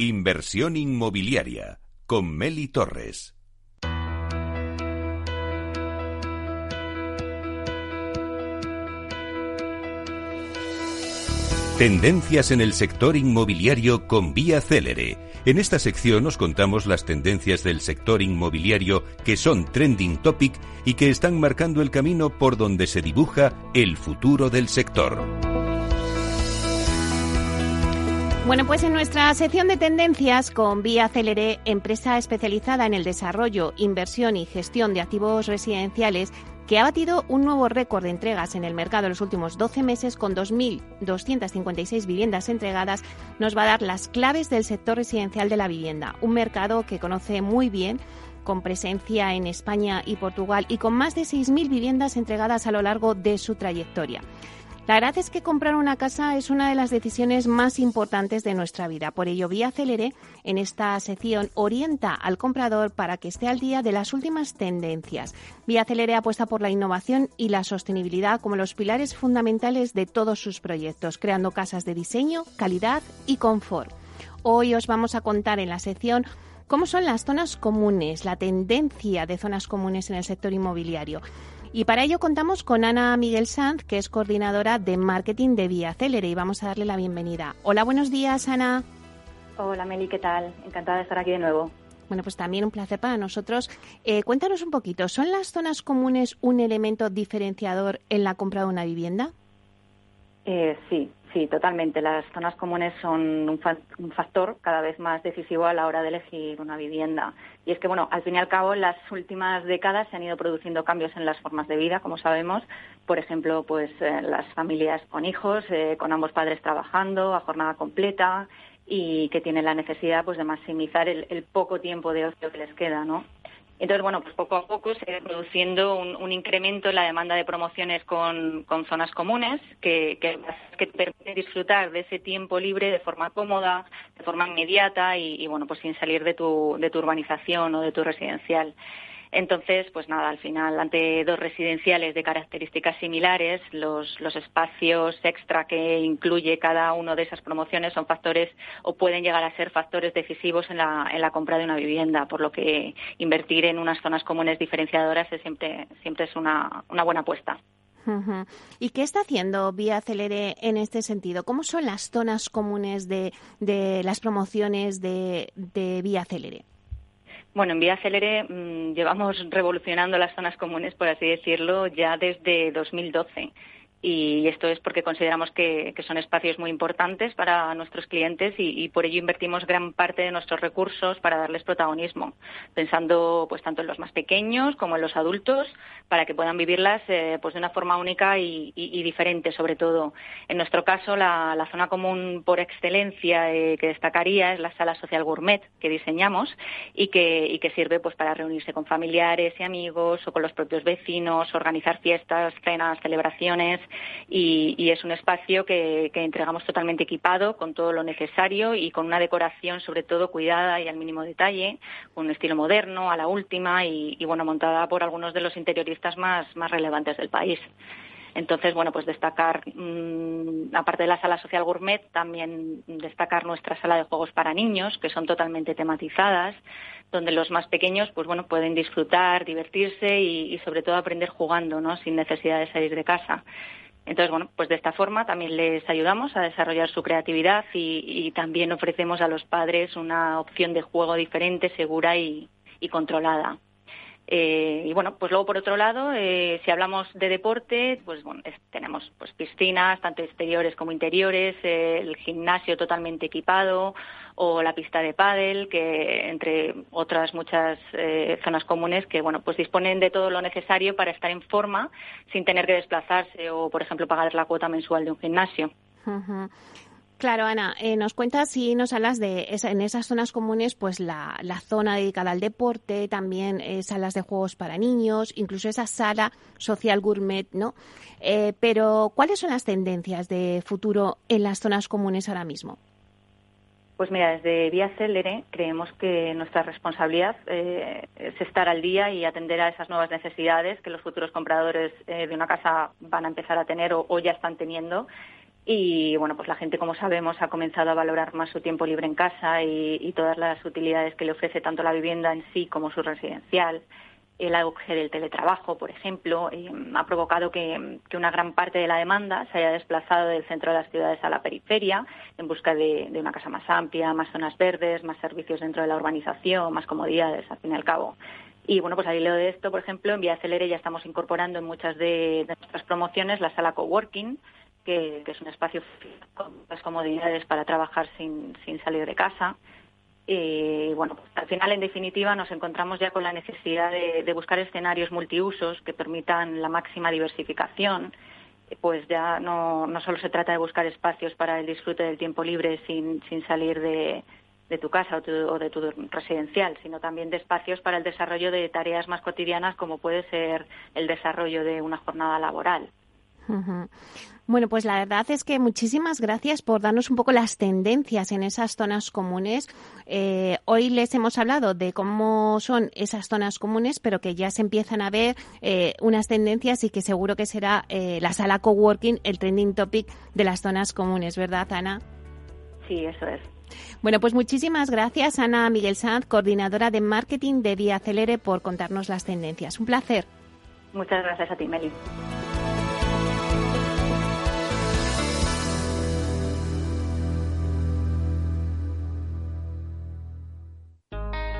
Inversión inmobiliaria con Meli Torres. Tendencias en el sector inmobiliario con Vía Célere. En esta sección os contamos las tendencias del sector inmobiliario que son trending topic y que están marcando el camino por donde se dibuja el futuro del sector. Bueno, pues en nuestra sección de tendencias con Vía Celere, empresa especializada en el desarrollo, inversión y gestión de activos residenciales, que ha batido un nuevo récord de entregas en el mercado en los últimos 12 meses con 2.256 viviendas entregadas, nos va a dar las claves del sector residencial de la vivienda, un mercado que conoce muy bien con presencia en España y Portugal y con más de 6.000 viviendas entregadas a lo largo de su trayectoria. La verdad es que comprar una casa es una de las decisiones más importantes de nuestra vida. Por ello, Vía Celere, en esta sección, orienta al comprador para que esté al día de las últimas tendencias. Vía Celere apuesta por la innovación y la sostenibilidad como los pilares fundamentales de todos sus proyectos, creando casas de diseño, calidad y confort. Hoy os vamos a contar en la sección cómo son las zonas comunes, la tendencia de zonas comunes en el sector inmobiliario. Y para ello contamos con Ana Miguel Sanz, que es coordinadora de marketing de Vía Célere, y vamos a darle la bienvenida. Hola, buenos días, Ana. Hola, Meli, ¿qué tal? Encantada de estar aquí de nuevo. Bueno, pues también un placer para nosotros. Eh, cuéntanos un poquito, ¿son las zonas comunes un elemento diferenciador en la compra de una vivienda? Eh, sí, Sí, totalmente. Las zonas comunes son un, factor cada vez más decisivo a la hora de elegir una vivienda. Y es que, bueno, al fin y al cabo, en las últimas décadas se han ido produciendo cambios en las formas de vida, como sabemos. Por ejemplo, pues eh, las familias con hijos, eh, con ambos padres trabajando a jornada completa y que tienen la necesidad pues de maximizar el, el poco tiempo de ocio que les queda, ¿no? Entonces, bueno, pues poco a poco se va produciendo un, incremento en la demanda de promociones con, zonas comunes que, que, permiten disfrutar de ese tiempo libre de forma cómoda, de forma inmediata y, y bueno, pues sin salir de tu, de tu urbanización o de tu residencial. Entonces, pues nada, al final, ante dos residenciales de características similares, los, los espacios extra que incluye cada una de esas promociones son factores o pueden llegar a ser factores decisivos en la, en la compra de una vivienda, por lo que invertir en unas zonas comunes diferenciadoras es siempre, siempre es una, una buena apuesta. ¿Y qué está haciendo Vía Celere en este sentido? ¿Cómo son las zonas comunes de, de las promociones de, de Vía Celere? Bueno, en Vía Célere mm, llevamos revolucionando las zonas comunes, por así decirlo, ya desde 2012 y esto es porque consideramos que, son espacios muy importantes para nuestros clientes y, por ello invertimos gran parte de nuestros recursos para darles protagonismo, pensando pues tanto en los más pequeños como en los adultos para que puedan vivirlas eh, pues de una forma única y, diferente, sobre todo. En nuestro caso, la, zona común por excelencia eh, que destacaría es la sala social gourmet que diseñamos y que, y que sirve pues para reunirse con familiares y amigos o con los propios vecinos, organizar fiestas, cenas, celebraciones y, es un espacio que, entregamos totalmente equipado con todo lo necesario y con una decoración sobre todo cuidada y al mínimo detalle, con un estilo moderno, a la última y, bueno, montada por algunos de los interioristas más, relevantes del país. Entonces, bueno, pues destacar, mm, aparte de la sala social gourmet, también destacar nuestra sala de juegos para niños, que son totalmente tematizadas, donde los más pequeños, pues bueno, pueden disfrutar, divertirse y, y sobre todo aprender jugando, ¿no? Sin necesidad de salir de casa. Entonces, bueno, pues de esta forma también les ayudamos a desarrollar su creatividad y, también ofrecemos a los padres una opción de juego diferente, segura y, controlada. Eh, y bueno, pues luego por otro lado, eh, si hablamos de deporte, pues bueno, tenemos pues piscinas, tanto exteriores como interiores, eh, el gimnasio totalmente equipado, o la pista de pádel, que entre otras muchas eh, zonas comunes que bueno pues disponen de todo lo necesario para estar en forma sin tener que desplazarse o por ejemplo pagar la cuota mensual de un gimnasio. Claro, Ana, eh, nos cuentas y nos hablas de en esas zonas comunes, pues la, zona dedicada al deporte, también eh, salas de juegos para niños, incluso esa sala social gourmet, ¿no? pero, ¿cuáles son las tendencias de futuro en las zonas comunes ahora mismo? Pues mira, desde Vía Célere creemos que nuestra responsabilidad eh, es estar al día y atender a esas nuevas necesidades que los futuros compradores eh, de una casa van a empezar a tener o, ya están teniendo Y bueno, pues la gente, como sabemos, ha comenzado a valorar más su tiempo libre en casa y, todas las utilidades que le ofrece tanto la vivienda en sí como su residencial. El auge del teletrabajo, por ejemplo, eh, ha provocado que, una gran parte de la demanda se haya desplazado del centro de las ciudades a la periferia en busca de, una casa más amplia, más zonas verdes, más servicios dentro de la urbanización, más comodidades, al fin y al cabo. Y bueno, pues al hilo de esto, por ejemplo, en Vía Celere ya estamos incorporando en muchas de, de nuestras promociones la sala coworking, que, es un espacio con las comodidades para trabajar sin, salir de casa. Y bueno, pues, al final, en definitiva, nos encontramos ya con la necesidad de, buscar escenarios multiusos que permitan la máxima diversificación. Pues ya no, no solo se trata de buscar espacios para el disfrute del tiempo libre sin, sin salir de, de tu casa o, de tu residencial, sino también de espacios para el desarrollo de tareas más cotidianas como puede ser el desarrollo de una jornada laboral. Bueno, pues la verdad es que muchísimas gracias por darnos un poco las tendencias en esas zonas comunes. Eh, hoy les hemos hablado de cómo son esas zonas comunes, pero que ya se empiezan a ver eh, unas tendencias y que seguro que será eh, la sala coworking el trending topic de las zonas comunes, ¿verdad, Ana? Sí, eso es. Bueno, pues muchísimas gracias, Ana Miguel Sanz, coordinadora de marketing de Vía Celere, por contarnos las tendencias. Un placer. Muchas gracias a ti, Meli.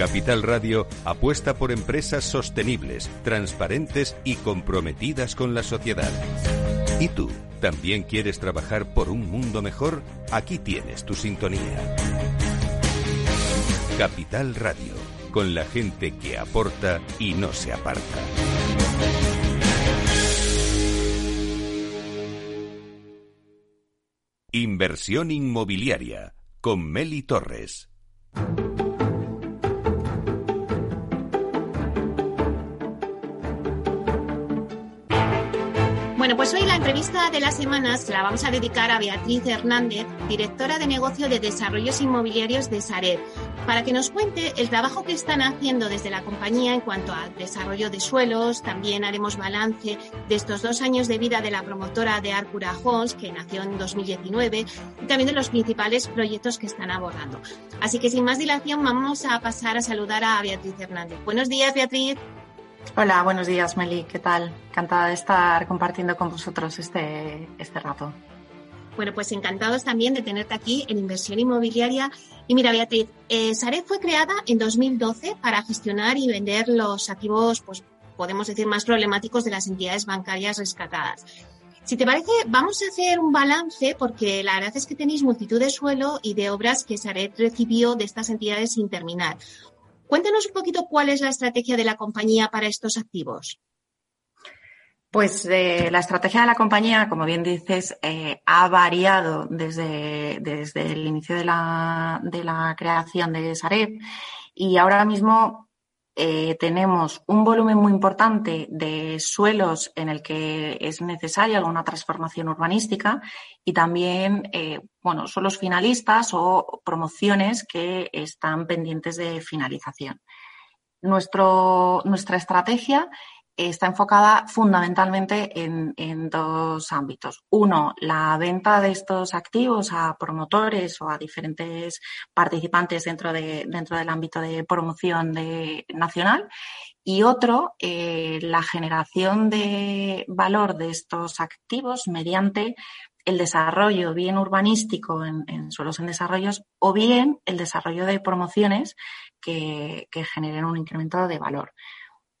Capital Radio apuesta por empresas sostenibles, transparentes y comprometidas con la sociedad. ¿Y tú? ¿También quieres trabajar por un mundo mejor? Aquí tienes tu sintonía. Capital Radio, con la gente que aporta y no se aparta. Inversión inmobiliaria con Meli Torres. Bueno, pues hoy la entrevista de las semanas la vamos a dedicar a Beatriz Hernández, directora de negocio de desarrollos inmobiliarios de Sareb, para que nos cuente el trabajo que están haciendo desde la compañía en cuanto al desarrollo de suelos. También haremos balance de estos dos años de vida de la promotora de Arcura Homes, que nació en 2019, y también de los principales proyectos que están abordando. Así que sin más dilación, vamos a pasar a saludar a Beatriz Hernández. Buenos días, Beatriz. Hola, buenos días, Meli. ¿Qué tal? Encantada de estar compartiendo con vosotros este, este rato. Bueno, pues encantados también de tenerte aquí en Inversión Inmobiliaria. Y mira, Beatriz, eh, Sareb fue creada en 2012 para gestionar y vender los activos, pues podemos decir, más problemáticos de las entidades bancarias rescatadas. Si te parece, vamos a hacer un balance porque la verdad es que tenéis multitud de suelo y de obras que Sareb recibió de estas entidades sin terminar. Cuéntanos un poquito cuál es la estrategia de la compañía para estos activos. Pues eh, la estrategia de la compañía, como bien dices, eh, ha variado desde, desde el inicio de la, de la creación de Sareb y ahora mismo eh, tenemos un volumen muy importante de suelos en el que es necesaria alguna transformación urbanística y también, eh, bueno, suelos finalistas o promociones que están pendientes de finalización. Nuestro, nuestra estrategia está enfocada fundamentalmente en, dos ámbitos. Uno, la venta de estos activos a promotores o a diferentes participantes dentro, de, dentro del ámbito de promoción nacional. Y otro, eh, la generación de valor de estos activos mediante el desarrollo bien urbanístico en, suelos en desarrollos o bien el desarrollo de promociones que, que generen un incremento de valor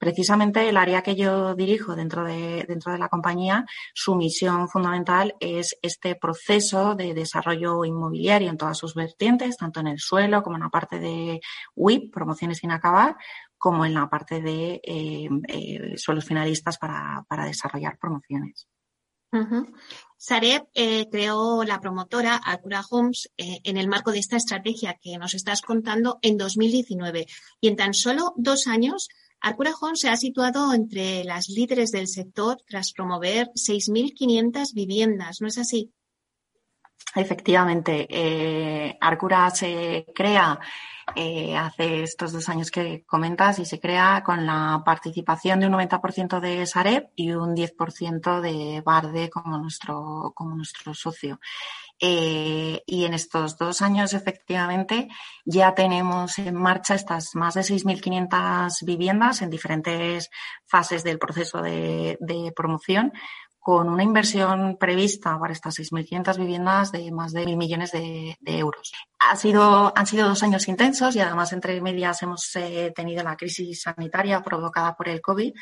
precisamente el área que yo dirijo dentro de, dentro de la compañía, su misión fundamental es este proceso de desarrollo inmobiliario en todas sus vertientes, tanto en el suelo como en la parte de WIP, promociones sin acabar, como en la parte de eh, eh, suelos finalistas para, para desarrollar promociones. Sareb eh, creó la promotora Alcura Homes en el marco de esta estrategia que nos estás contando en 2019 y en tan solo dos años Arcura Homes se ha situado entre las líderes del sector tras promover 6.500 viviendas, ¿no es así? Efectivamente, eh, Arcura se crea eh, hace estos dos años que comentas y se crea con la participación de un 90% de Sareb y un 10% de Barde como nuestro, como nuestro socio. Eh, y en estos dos años, efectivamente, ya tenemos en marcha estas más de 6.500 viviendas en diferentes fases del proceso de, de promoción, con una inversión prevista para estas 6.500 viviendas de más de mil millones de, euros. Ha sido, han sido dos años intensos y además entre medias hemos eh, tenido la crisis sanitaria provocada por el COVID,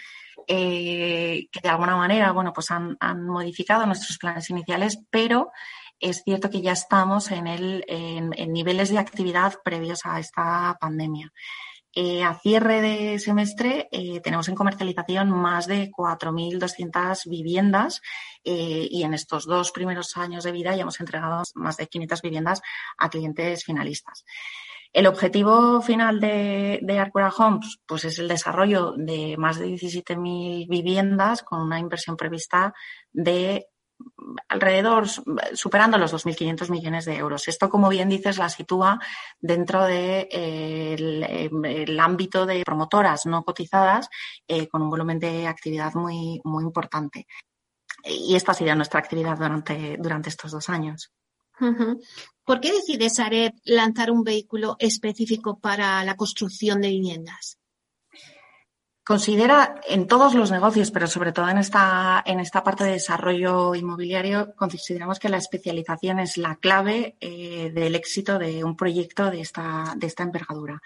eh, que de alguna manera, bueno, pues han, han, modificado nuestros planes iniciales, pero es cierto que ya estamos en, el, en, en niveles de actividad previos a esta pandemia. Eh, a cierre de semestre eh, tenemos en comercialización más de 4.200 viviendas eh, y en estos dos primeros años de vida ya hemos entregado más de 500 viviendas a clientes finalistas. El objetivo final de, de Arcura Homes pues es el desarrollo de más de 17.000 viviendas con una inversión prevista de alrededor, superando los 2.500 millones de euros. Esto, como bien dices, la sitúa dentro del de, el, ámbito de promotoras no cotizadas eh, con un volumen de actividad muy, muy importante. Y esta ha sido nuestra actividad durante, durante estos dos años. ¿Por qué decide Sareb lanzar un vehículo específico para la construcción de viviendas? Considera en todos los negocios, pero sobre todo en esta, en esta parte de desarrollo inmobiliario, consideramos que la especialización es la clave eh, del éxito de un proyecto de esta, de esta envergadura.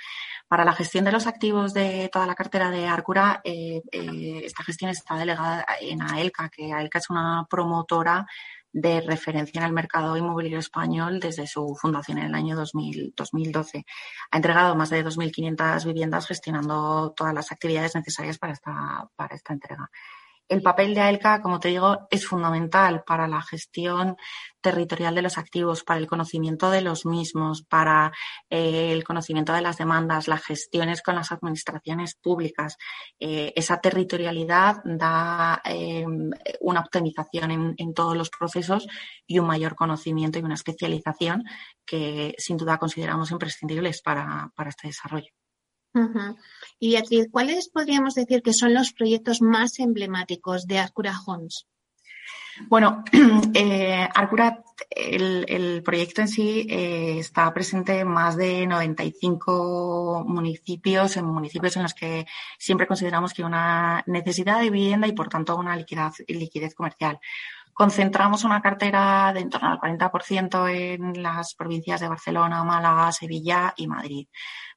Para la gestión de los activos de toda la cartera de Arcura, eh, eh, esta gestión está delegada en AELCA, que AELCA es una promotora de referencia en el mercado inmobiliario español desde su fundación en el año 2000, 2012. Ha entregado más de 2.500 viviendas gestionando todas las actividades necesarias para esta, para esta entrega. El papel de AELCA, como te digo, es fundamental para la gestión territorial de los activos, para el conocimiento de los mismos, para eh, el conocimiento de las demandas, las gestiones con las administraciones públicas. Eh, esa territorialidad da eh, una optimización en, todos los procesos y un mayor conocimiento y una especialización que sin duda consideramos imprescindibles para este desarrollo. Y Beatriz, ¿cuáles podríamos decir que son los proyectos más emblemáticos de Arcura Homes? Bueno, eh, Arcura, el, proyecto en sí eh, está presente en más de 95 municipios, en municipios en los que siempre consideramos que hay una necesidad de vivienda y por tanto una liquidez, liquidez comercial. Concentramos una cartera de en torno al 40% en las provincias de Barcelona, Málaga, Sevilla y Madrid.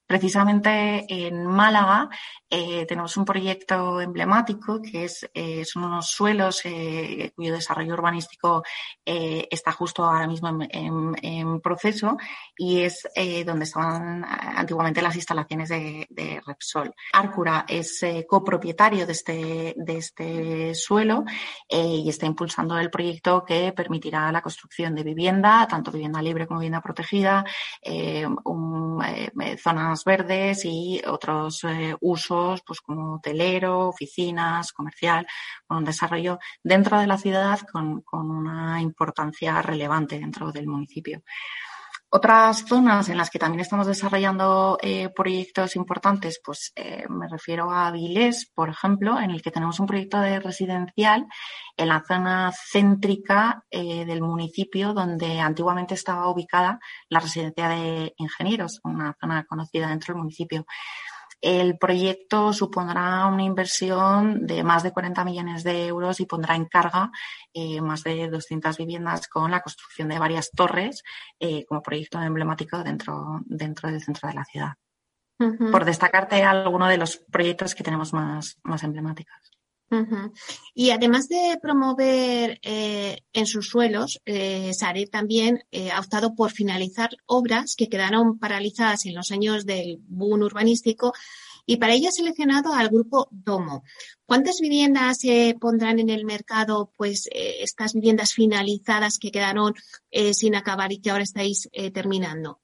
Precisamente en Málaga eh, tenemos un proyecto emblemático que es, eh, son unos suelos eh, cuyo desarrollo urbanístico está justo ahora mismo en, proceso y es donde estaban antiguamente las instalaciones de, Repsol. Arcura es copropietario de este, este suelo y está impulsando el proyecto que permitirá la construcción de vivienda, tanto vivienda libre como vivienda protegida, un, zonas verdes y otros eh, usos, pues como hotelero, oficinas, comercial, con un desarrollo dentro de la ciudad con, con una importancia relevante dentro del municipio. Otras zonas en las que también estamos desarrollando eh, proyectos importantes, pues eh, me refiero a Vilés, por ejemplo, en el que tenemos un proyecto de residencial en la zona céntrica eh, del municipio donde antiguamente estaba ubicada la residencia de ingenieros, una zona conocida dentro del municipio. El proyecto supondrá una inversión de más de 40 millones de euros y pondrá en carga eh, más de 200 viviendas con la construcción de varias torres eh, como proyecto emblemático dentro, dentro del centro de la ciudad. Por destacarte alguno de los proyectos que tenemos más, más emblemáticos. Y además de promover eh, en sus suelos, eh, también eh, ha optado por finalizar obras que quedaron paralizadas en los años del boom urbanístico y para ello ha seleccionado al grupo Domo. ¿Cuántas viviendas se pondrán en el mercado? Pues eh, estas viviendas finalizadas que quedaron sin acabar y que ahora estáis terminando.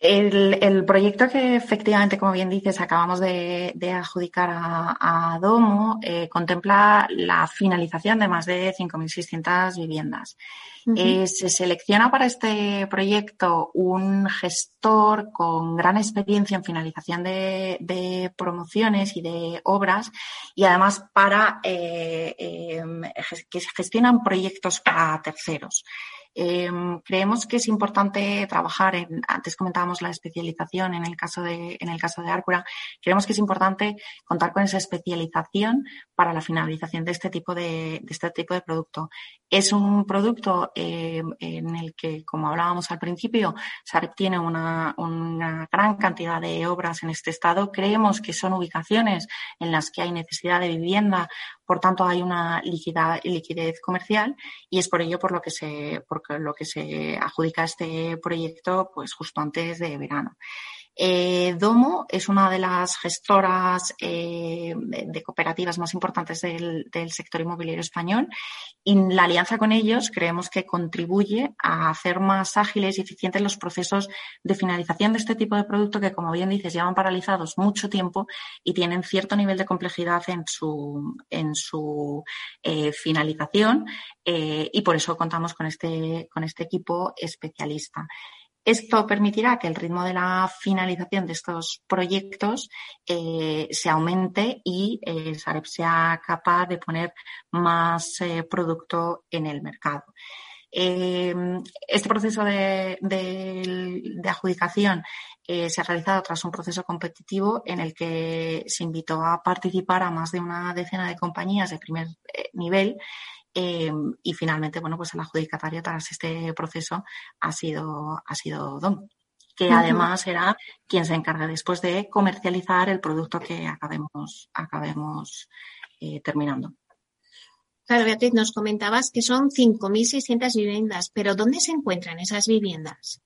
El, proyecto que efectivamente, como bien dices, acabamos de, adjudicar a, Domo contempla la finalización de más de 5.600 viviendas. Eh, se selecciona para este proyecto un gestor con gran experiencia en finalización de, promociones y de obras y además para eh, que se gestionan proyectos para terceros. Em, creemos que es importante trabajar en, antes comentábamos la especialización en el caso de, en el caso de Arcura, creemos que es importante contar con esa especialización para la finalización de este tipo de, este tipo de producto. Es un producto em, en el que, como hablábamos al principio, Sareb tiene una, una gran cantidad de obras en este estado. Creemos que son ubicaciones en las que hay necesidad de vivienda por tanto, hay una liquidez comercial y es por ello por lo que se, por lo que se adjudica este proyecto pues justo antes de verano. Eh, Domo es una de las gestoras eh, de, cooperativas más importantes del, sector inmobiliario español y la alianza con ellos creemos que contribuye a hacer más ágiles y eficientes los procesos de finalización de este tipo de producto que, como bien dices, llevan paralizados mucho tiempo y tienen cierto nivel de complejidad en su, eh, finalización y por eso contamos con este, con este equipo especialista. Esto permitirá que el ritmo de la finalización de estos proyectos eh, se aumente y eh, Sareb sea capaz de poner más eh, producto en el mercado. este proceso de, adjudicación se ha realizado tras un proceso competitivo en el que se invitó a participar a más de una decena de compañías de primer nivel Em, y finalmente, bueno, pues el adjudicatario tras este proceso ha sido, ha sido DOM, que además será quien se encargue después de comercializar el producto que acabemos, acabemos eh, terminando. Claro, Beatriz, nos comentabas que son 5.600 viviendas, pero ¿dónde se encuentran esas viviendas?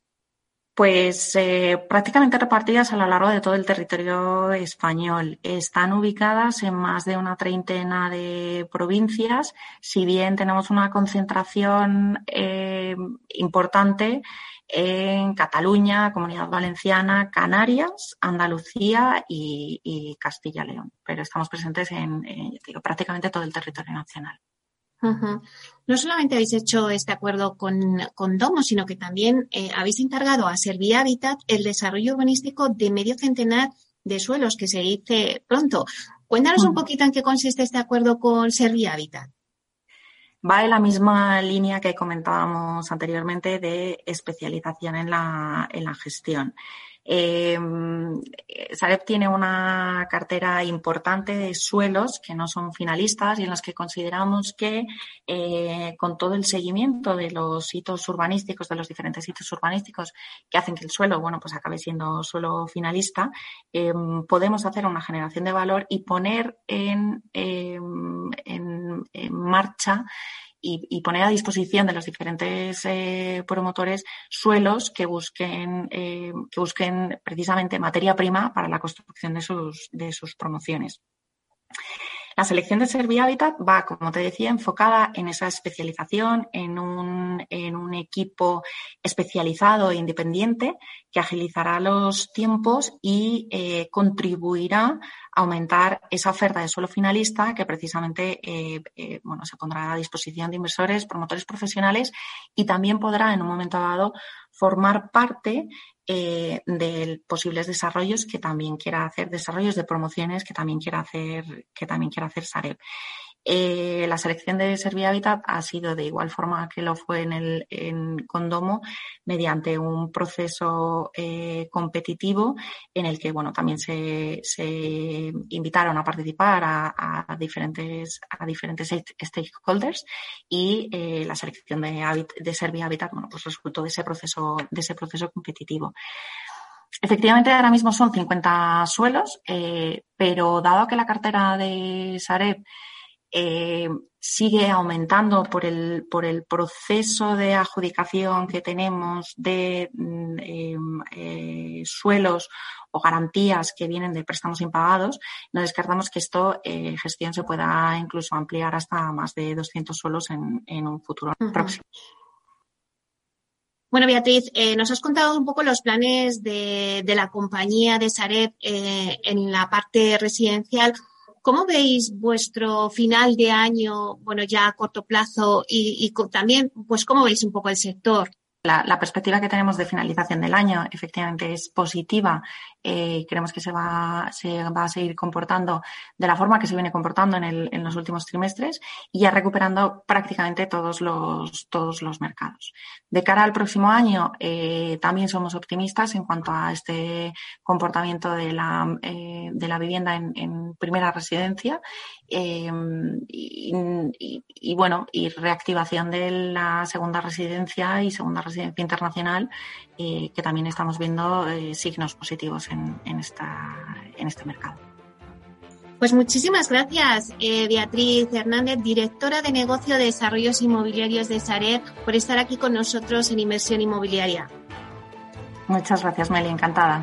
Pues eh, prácticamente repartidas a lo largo de todo el territorio español. Están ubicadas en más de una treintena de provincias, si bien tenemos una concentración eh, importante en Cataluña, Comunidad Valenciana, Canarias, Andalucía y, Castilla-León. Pero estamos presentes en, digo, prácticamente todo el territorio nacional. No solamente habéis hecho este acuerdo con, Domo, sino que también eh, habéis encargado a Servia Habitat el desarrollo urbanístico de medio centenar de suelos que se dice pronto. Cuéntanos un poquito en qué consiste este acuerdo con Servia Habitat. Va en la misma línea que comentábamos anteriormente de especialización en la, en la gestión. Eh, Sareb tiene una cartera importante de suelos que no son finalistas y en los que consideramos que eh, con todo el seguimiento de los hitos urbanísticos, de los diferentes hitos urbanísticos que hacen que el suelo, bueno, pues acabe siendo suelo finalista, em, podemos hacer una generación de valor y poner en, em, en marcha y, poner a disposición de los diferentes eh, promotores suelos que busquen, eh, que busquen precisamente materia prima para la construcción de sus, de sus promociones. La selección de Servihabitat va, como te decía, enfocada en esa especialización, en un, en un equipo especializado e independiente que agilizará los tiempos y eh, contribuirá a aumentar esa oferta de suelo finalista que precisamente eh, eh, bueno, se pondrá a disposición de inversores, promotores profesionales y también podrá en un momento dado formar parte eh, de posibles desarrollos que también quiera hacer, desarrollos de promociones que también quiera hacer, que también quiera hacer Sareb. Eh, la selección de Servia Habitat ha sido de igual forma que lo fue en el en Condomo, mediante un proceso eh, competitivo en el que bueno también se, se invitaron a participar a, diferentes a diferentes stakeholders y eh, la selección de, de Servia Habitat bueno pues resultó de ese proceso de ese proceso competitivo. Efectivamente, ahora mismo son 50 suelos, pero dado que la cartera de Sareb eh, sigue aumentando por el, por el proceso de adjudicación que tenemos de mm, em, eh, suelos o garantías que vienen de préstamos impagados, no descartamos que esto, eh, gestión, se pueda incluso ampliar hasta más de 200 suelos en, un futuro próximo. Bueno, Beatriz, eh, nos has contado un poco los planes de, la compañía de Sareb en la parte residencial. ¿Cómo veis vuestro final de año, bueno, ya a corto plazo y, y también, pues, cómo veis un poco el sector? La, perspectiva que tenemos de finalización del año efectivamente es positiva. Eh, creemos que se va, se va a seguir comportando de la forma que se viene comportando en, el, en los últimos trimestres y ya recuperando prácticamente todos los, todos los mercados. De cara al próximo año, eh, también somos optimistas en cuanto a este comportamiento de la, eh, de la vivienda en, primera residencia Em, y, bueno, y reactivación de la segunda residencia y segunda residencia internacional, eh, que también estamos viendo eh, signos positivos en, esta, en este mercado. Pues muchísimas gracias, eh, Beatriz Hernández, directora de negocio de desarrollos inmobiliarios de Sareb, por estar aquí con nosotros en Inversión Inmobiliaria. Muchas gracias, Meli, encantada.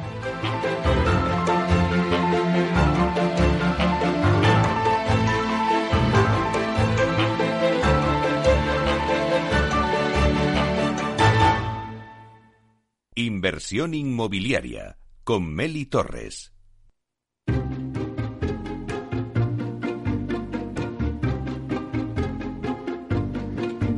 Inversión inmobiliaria con Meli Torres.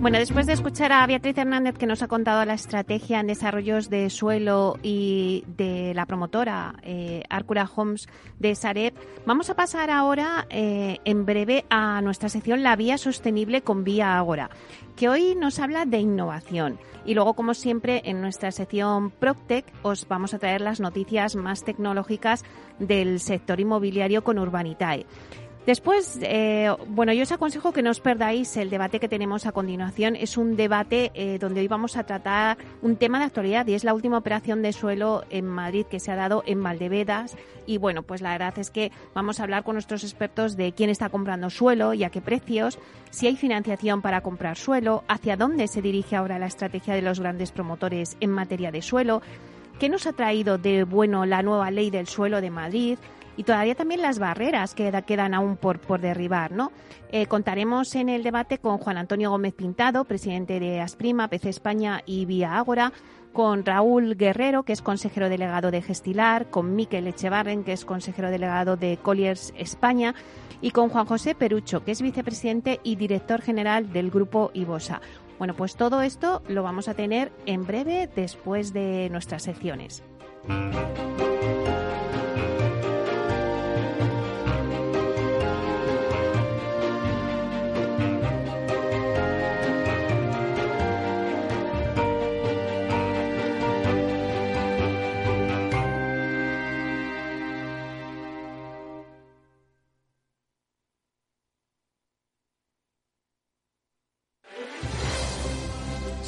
Bueno, después de escuchar a Beatriz Hernández que nos ha contado la estrategia en desarrollos de suelo y de la promotora eh, Arcura Homes de Sareb, vamos a pasar ahora eh, en breve a nuestra sección La Vía Sostenible con Vía Agora, que hoy nos habla de innovación. Y luego, como siempre, en nuestra sección PropTech os vamos a traer las noticias más tecnológicas del sector inmobiliario con Urbanitae. Después, eh, bueno, yo os aconsejo que no os perdáis el debate que tenemos a continuación. Es un debate eh, donde hoy vamos a tratar un tema de actualidad y es la última operación de suelo en Madrid que se ha dado en Valdevedas. Y bueno, pues la verdad es que vamos a hablar con nuestros expertos de quién está comprando suelo y a qué precios, si hay financiación para comprar suelo, hacia dónde se dirige ahora la estrategia de los grandes promotores en materia de suelo, qué nos ha traído de bueno la nueva ley del suelo de Madrid y todavía también las barreras que quedan aún por, por derribar. ¿no? Eh, contaremos en el debate con Juan Antonio Gómez Pintado, presidente de Asprima, PC España y Vía Ágora, con Raúl Guerrero, que es consejero delegado de Gestilar, con Miquel Echevarren, que es consejero delegado de Colliers España, y con Juan José Perucho, que es vicepresidente y director general del grupo Ibosa. Bueno, pues todo esto lo vamos a tener en breve después de nuestras secciones.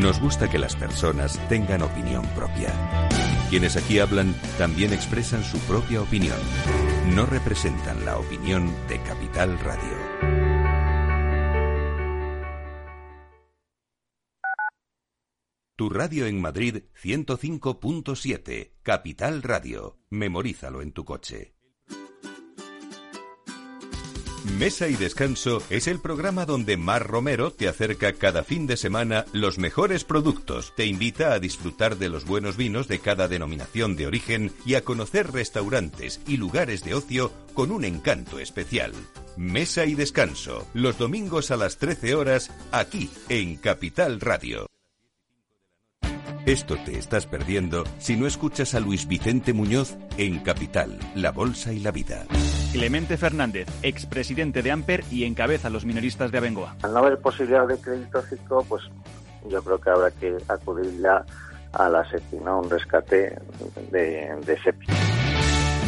Nos gusta que las personas tengan opinión propia. Quienes aquí hablan también expresan su propia opinión. No representan la opinión de Capital Radio. Tu radio en Madrid 105.7, Capital Radio. Memorízalo en tu coche. Mesa y Descanso es el programa donde Mar Romero te acerca cada fin de semana los mejores productos, te invita a disfrutar de los buenos vinos de cada denominación de origen y a conocer restaurantes y lugares de ocio con un encanto especial. Mesa y Descanso, los domingos a las 13 horas, aquí en Capital Radio. Esto te estás perdiendo si no escuchas a Luis Vicente Muñoz en Capital, La Bolsa y la Vida. Clemente Fernández, expresidente de Amper y encabeza los minoristas de Abengoa. Al no haber posibilidad de crédito fijo, pues yo creo que habrá que acudir ya a la SEPI, ¿no? Un rescate de, de SEPI.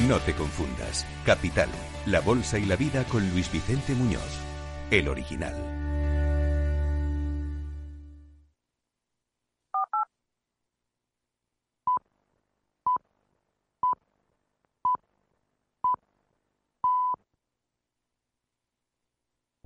No te confundas. Capital, la bolsa y la vida con Luis Vicente Muñoz, el original.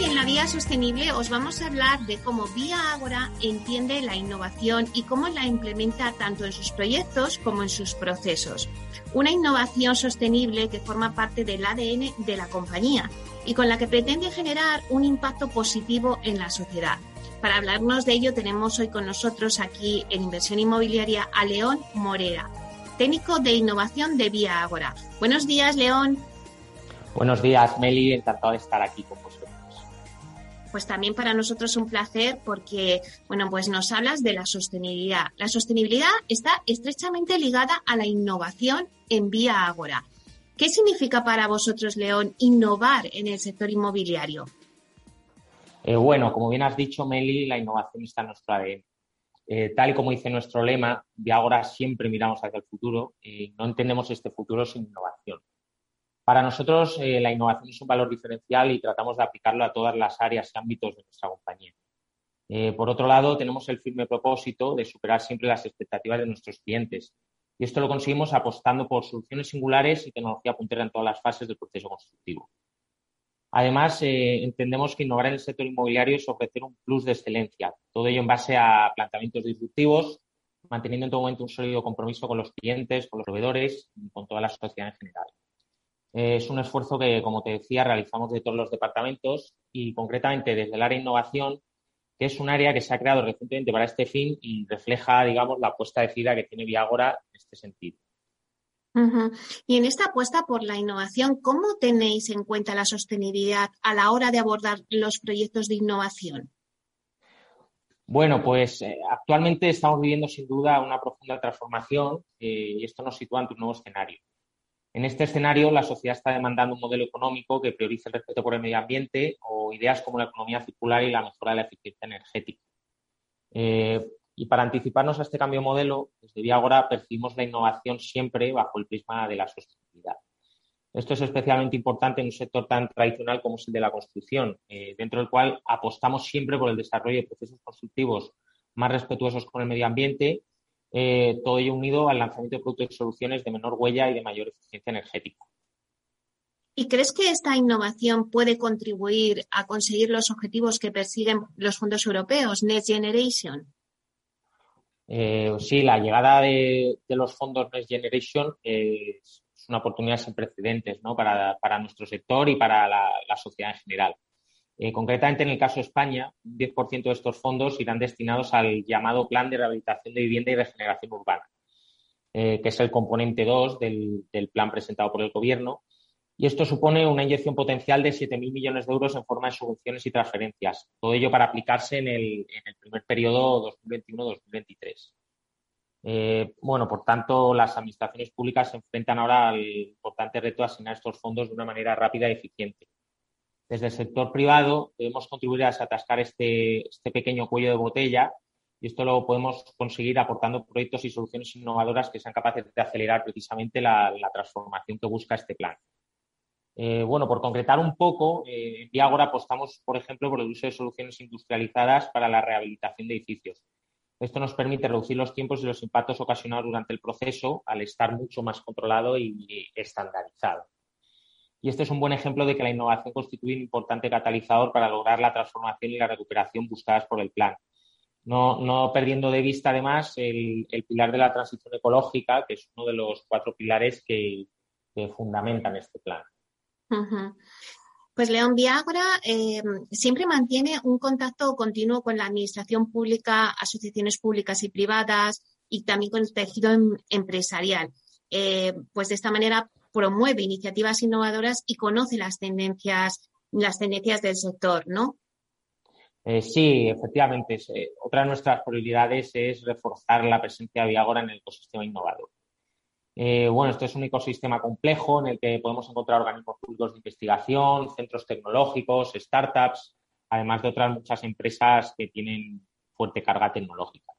En la Vía Sostenible os vamos a hablar de cómo Vía Ágora entiende la innovación y cómo la implementa tanto en sus proyectos como en sus procesos. Una innovación sostenible que forma parte del ADN de la compañía y con la que pretende generar un impacto positivo en la sociedad. Para hablarnos de ello tenemos hoy con nosotros aquí en Inversión Inmobiliaria a León Morera, técnico de innovación de Vía Ágora. Buenos días, León. Buenos días, Meli. Encantado de estar aquí con. Pues también para nosotros un placer porque, bueno, pues nos hablas de la sostenibilidad. La sostenibilidad está estrechamente ligada a la innovación en Vía Ágora. ¿Qué significa para vosotros, León, innovar en el sector inmobiliario? Eh, bueno, como bien has dicho, Meli, la innovación está en nuestro ADN. Eh, tal y como dice nuestro lema, de ahora siempre miramos hacia el futuro y no entendemos este futuro sin innovación. Para nosotros, eh, la innovación es un valor diferencial y tratamos de aplicarlo a todas las áreas y ámbitos de nuestra compañía. por otro lado, tenemos el firme propósito de superar siempre las expectativas de nuestros clientes y esto lo conseguimos apostando por soluciones singulares y tecnología puntera en todas las fases del proceso constructivo. Además, eh, entendemos que innovar en el sector inmobiliario es ofrecer un plus de excelencia, todo ello en base a planteamientos disruptivos, manteniendo en todo momento un sólido compromiso con los clientes, con los proveedores y con toda la sociedad en general. Eh, es un esfuerzo que, como te decía, realizamos de todos los departamentos y concretamente desde el área de innovación que es un área que se ha creado recientemente para este fin y refleja, digamos, la apuesta decidida que tiene Viagora en este sentido. Y en esta apuesta por la innovación, ¿cómo tenéis en cuenta la sostenibilidad a la hora de abordar los proyectos de innovación? Bueno, pues eh, actualmente estamos viviendo sin duda una profunda transformación eh, y esto nos sitúa ante un nuevo escenario. En este escenario, la sociedad está demandando un modelo económico que priorice el respeto por el medio ambiente o ideas como la economía circular y la mejora de la eficiencia energética. Eh, y para anticiparnos a este cambio de modelo, desde Viagora percibimos la innovación siempre bajo el prisma de la sostenibilidad. Esto es especialmente importante en un sector tan tradicional como es el de la construcción, eh, dentro del cual apostamos siempre por el desarrollo de procesos constructivos más respetuosos con el medio ambiente eh, todo ello unido al lanzamiento de productos y soluciones de menor huella y de mayor eficiencia energética. ¿Y crees que esta innovación puede contribuir a conseguir los objetivos que persiguen los fondos europeos, Next Generation? Eh, sí, la llegada de, los fondos Next Generation es una oportunidad sin precedentes para, nuestro sector y para la sociedad en general. Eh, concretamente, en el caso de España, un 10% de estos fondos irán destinados al llamado Plan de Rehabilitación de Vivienda y Regeneración Urbana, eh, que es el componente 2 del, plan presentado por el Gobierno. Y esto supone una inyección potencial de 7.000 millones de euros en forma de subvenciones y transferencias. Todo ello para aplicarse en el, primer periodo 2021-2023. Eh, bueno, por tanto, las administraciones públicas se enfrentan ahora al importante reto de asignar estos fondos de una manera rápida y eficiente desde el sector privado debemos contribuir a desatascar este, este pequeño cuello de botella y esto lo podemos conseguir aportando proyectos y soluciones innovadoras que sean capaces de acelerar precisamente la, transformación que busca este plan. Eh, bueno, por concretar un poco, eh, en Viagora apostamos, por ejemplo, por el uso de soluciones industrializadas para la rehabilitación de edificios. Esto nos permite reducir los tiempos y los impactos ocasionados durante el proceso al estar mucho más controlado y estandarizado. Y este es un buen ejemplo de que la innovación constituye un importante catalizador para lograr la transformación y la recuperación buscadas por el plan. No, perdiendo de vista, además, el, pilar de la transición ecológica, que es uno de los cuatro pilares que, fundamentan este plan. Pues León Viagra eh, siempre mantiene un contacto continuo con la administración pública, asociaciones públicas y privadas, y también con el tejido em, empresarial. Eh, pues de esta manera promueve iniciativas innovadoras y conoce las tendencias, las tendencias del sector, ¿no? Eh, sí, efectivamente. otra de nuestras prioridades es reforzar la presencia de Viagora en el ecosistema innovador. Eh, bueno, esto es un ecosistema complejo en el que podemos encontrar organismos públicos de investigación, centros tecnológicos, startups, además de otras muchas empresas que tienen fuerte carga tecnológica.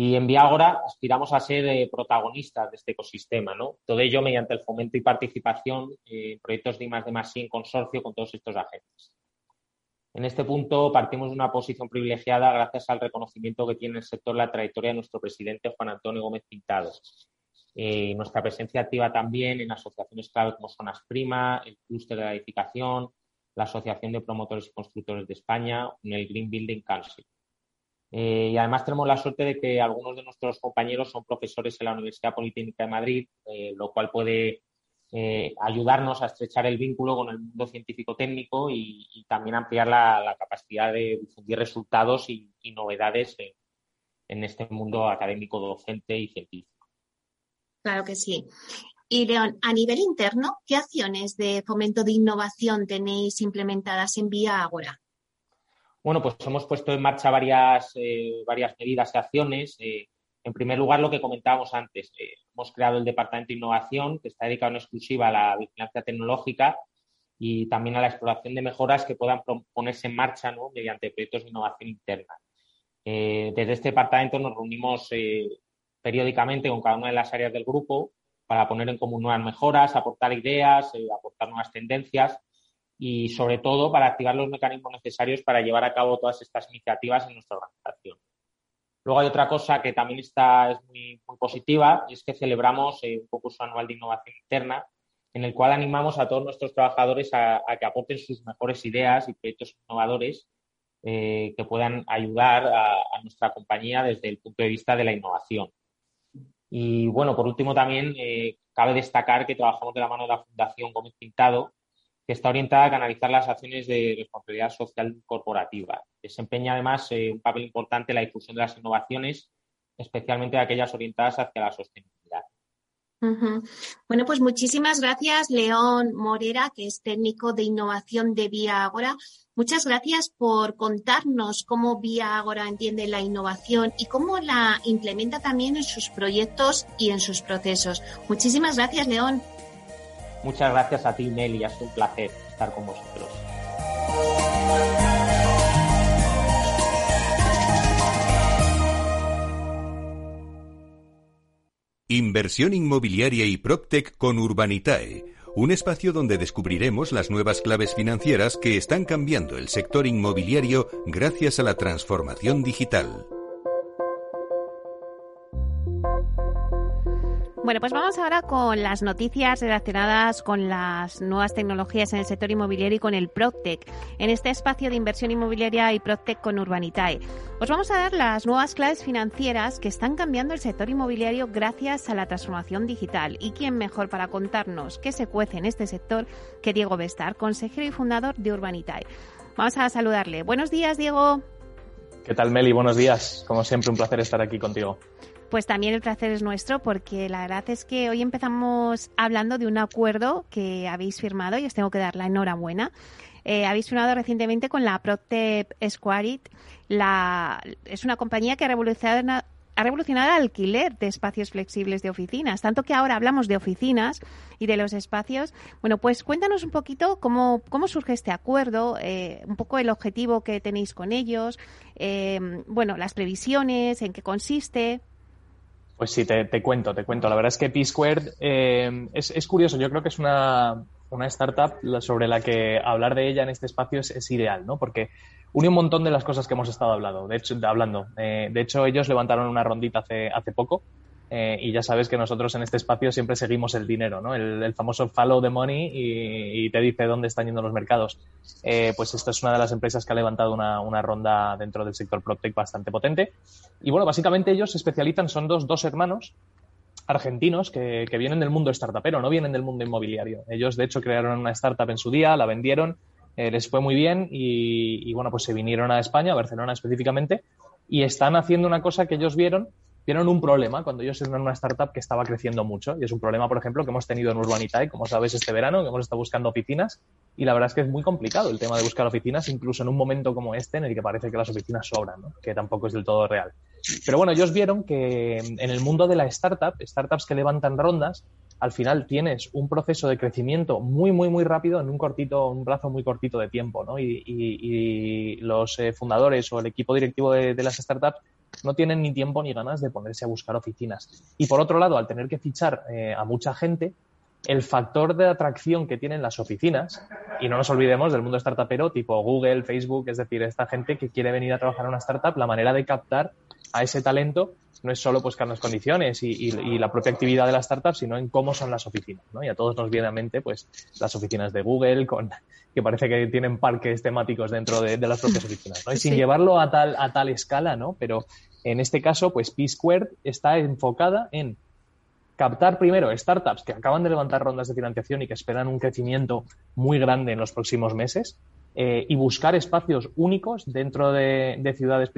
Y en Viagora aspiramos a ser eh, protagonistas de este ecosistema, ¿no? Todo ello mediante el fomento y participación en proyectos de I+, de en consorcio con todos estos agentes. En este punto partimos de una posición privilegiada gracias al reconocimiento que tiene el sector la trayectoria de nuestro presidente Juan Antonio Gómez Pintado, eh, nuestra presencia activa también en asociaciones clave como Zonas Prima, el Clúster de la Edificación, la Asociación de Promotores y Constructores de España, en el Green Building Council. Eh, y además tenemos la suerte de que algunos de nuestros compañeros son profesores en la Universidad Politécnica de Madrid, eh, lo cual puede ayudarnos a estrechar el vínculo con el mundo científico-técnico y, también ampliar la, capacidad de difundir resultados y, novedades en este mundo académico, docente y científico. Claro que sí. Y León, a nivel interno, ¿qué acciones de fomento de innovación tenéis implementadas en Vía Agora? Bueno, pues hemos puesto en marcha varias, eh, varias medidas y acciones. Eh, en primer lugar, lo que comentábamos antes, eh, hemos creado el Departamento de Innovación, que está dedicado en exclusiva a la vigilancia tecnológica y también a la exploración de mejoras que puedan ponerse en marcha mediante proyectos de innovación interna. desde este departamento nos reunimos periódicamente con cada una de las áreas del grupo para poner en común nuevas mejoras, aportar ideas, eh, aportar nuevas tendencias y sobre todo para activar los mecanismos necesarios para llevar a cabo todas estas iniciativas en nuestra organización. Luego hay otra cosa que también está es muy, positiva y es que celebramos eh, un concurso anual de innovación interna en el cual animamos a todos nuestros trabajadores a, que aporten sus mejores ideas y proyectos innovadores eh, que puedan ayudar a, nuestra compañía desde el punto de vista de la innovación. Y bueno, por último también eh, cabe destacar que trabajamos de la mano de la Fundación Gómez Pintado, que está orientada a canalizar las acciones de responsabilidad social corporativa. Desempeña además eh, un papel importante en la difusión de las innovaciones, especialmente aquellas orientadas hacia la sostenibilidad. Bueno, pues muchísimas gracias, León Morera, que es técnico de innovación de Vía Agora. Muchas gracias por contarnos cómo Vía Agora entiende la innovación y cómo la implementa también en sus proyectos y en sus procesos. Muchísimas gracias, León. Muchas gracias a ti, Nelly. Sido un placer estar con vosotros. Inversión inmobiliaria y PropTech con Urbanitae, un espacio donde descubriremos las nuevas claves financieras que están cambiando el sector inmobiliario gracias a la transformación digital. Bueno, pues vamos ahora con las noticias relacionadas con las nuevas tecnologías en el sector inmobiliario y con el PropTech, en este espacio de inversión inmobiliaria y PropTech con Urbanitae. Os vamos a dar las nuevas claves financieras que están cambiando el sector inmobiliario gracias a la transformación digital. ¿Y quién mejor para contarnos qué se cuece en este sector que Diego Bestar, consejero y fundador de Urbanitae? Vamos a saludarle. Buenos días, Diego. ¿Qué tal, Meli? Buenos días. Como siempre, un placer estar aquí contigo. Pues también el placer es nuestro porque la verdad es que hoy empezamos hablando de un acuerdo que habéis firmado y os tengo que dar la enhorabuena. Eh, habéis firmado recientemente con la Protep Squarit. La, es una compañía que ha revolucionado, ha revolucionado el alquiler de espacios flexibles de oficinas, tanto que ahora hablamos de oficinas y de los espacios. Bueno, pues cuéntanos un poquito cómo, cómo surge este acuerdo, eh, un poco el objetivo que tenéis con ellos, eh, bueno, las previsiones, en qué consiste. Pues sí, te, cuento, te cuento. La verdad es que P-Squared eh, es, curioso. Yo creo que es una, startup sobre la que hablar de ella en este espacio es, ideal, ¿no? Porque une un montón de las cosas que hemos estado hablando. De hecho, hablando. Eh, de hecho, ellos levantaron una rondita hace, hace poco eh, y ya sabes que nosotros en este espacio siempre seguimos el dinero, ¿no? El, famoso follow the money y, te dice dónde están yendo los mercados. Eh, pues esta es una de las empresas que ha levantado una, ronda dentro del sector PropTech bastante potente. Y bueno, básicamente ellos se especializan, son dos, hermanos argentinos que, vienen del mundo startupero, no vienen del mundo inmobiliario. Ellos, de hecho, crearon una startup en su día, la vendieron, eh, les fue muy bien y, bueno, pues se vinieron a España, a Barcelona específicamente, y están haciendo una cosa que ellos vieron vieron un problema cuando ellos eran una startup que estaba creciendo mucho. Y es un problema, por ejemplo, que hemos tenido en Urbanitae, como sabes, este verano, que hemos estado buscando oficinas. Y la verdad es que es muy complicado el tema de buscar oficinas, incluso en un momento como este, en el que parece que las oficinas sobran, ¿no? que tampoco es del todo real. Pero bueno, ellos vieron que en el mundo de la startup, startups que levantan rondas, al final tienes un proceso de crecimiento muy, muy, muy rápido en un cortito, un brazo muy cortito de tiempo, ¿no? Y, los eh, fundadores o el equipo directivo de, las startups no tienen ni tiempo ni ganas de ponerse a buscar oficinas. Y por otro lado, al tener que fichar eh, a mucha gente, el factor de atracción que tienen las oficinas, y no nos olvidemos del mundo startupero tipo Google, Facebook, es decir, esta gente que quiere venir a trabajar en una startup, la manera de captar a ese talento no es solo buscar las condiciones y, la propia actividad de la startup, sino en cómo son las oficinas, ¿no? Y a todos nos viene a mente, pues, las oficinas de Google, con, que parece que tienen parques temáticos dentro de, las propias oficinas, ¿no? Y sin llevarlo a tal, a tal escala, ¿no? Pero en este caso, pues, P-Squared está enfocada en captar primero startups que acaban de levantar rondas de financiación y que esperan un crecimiento muy grande en los próximos meses eh, y buscar espacios únicos dentro de, ciudades,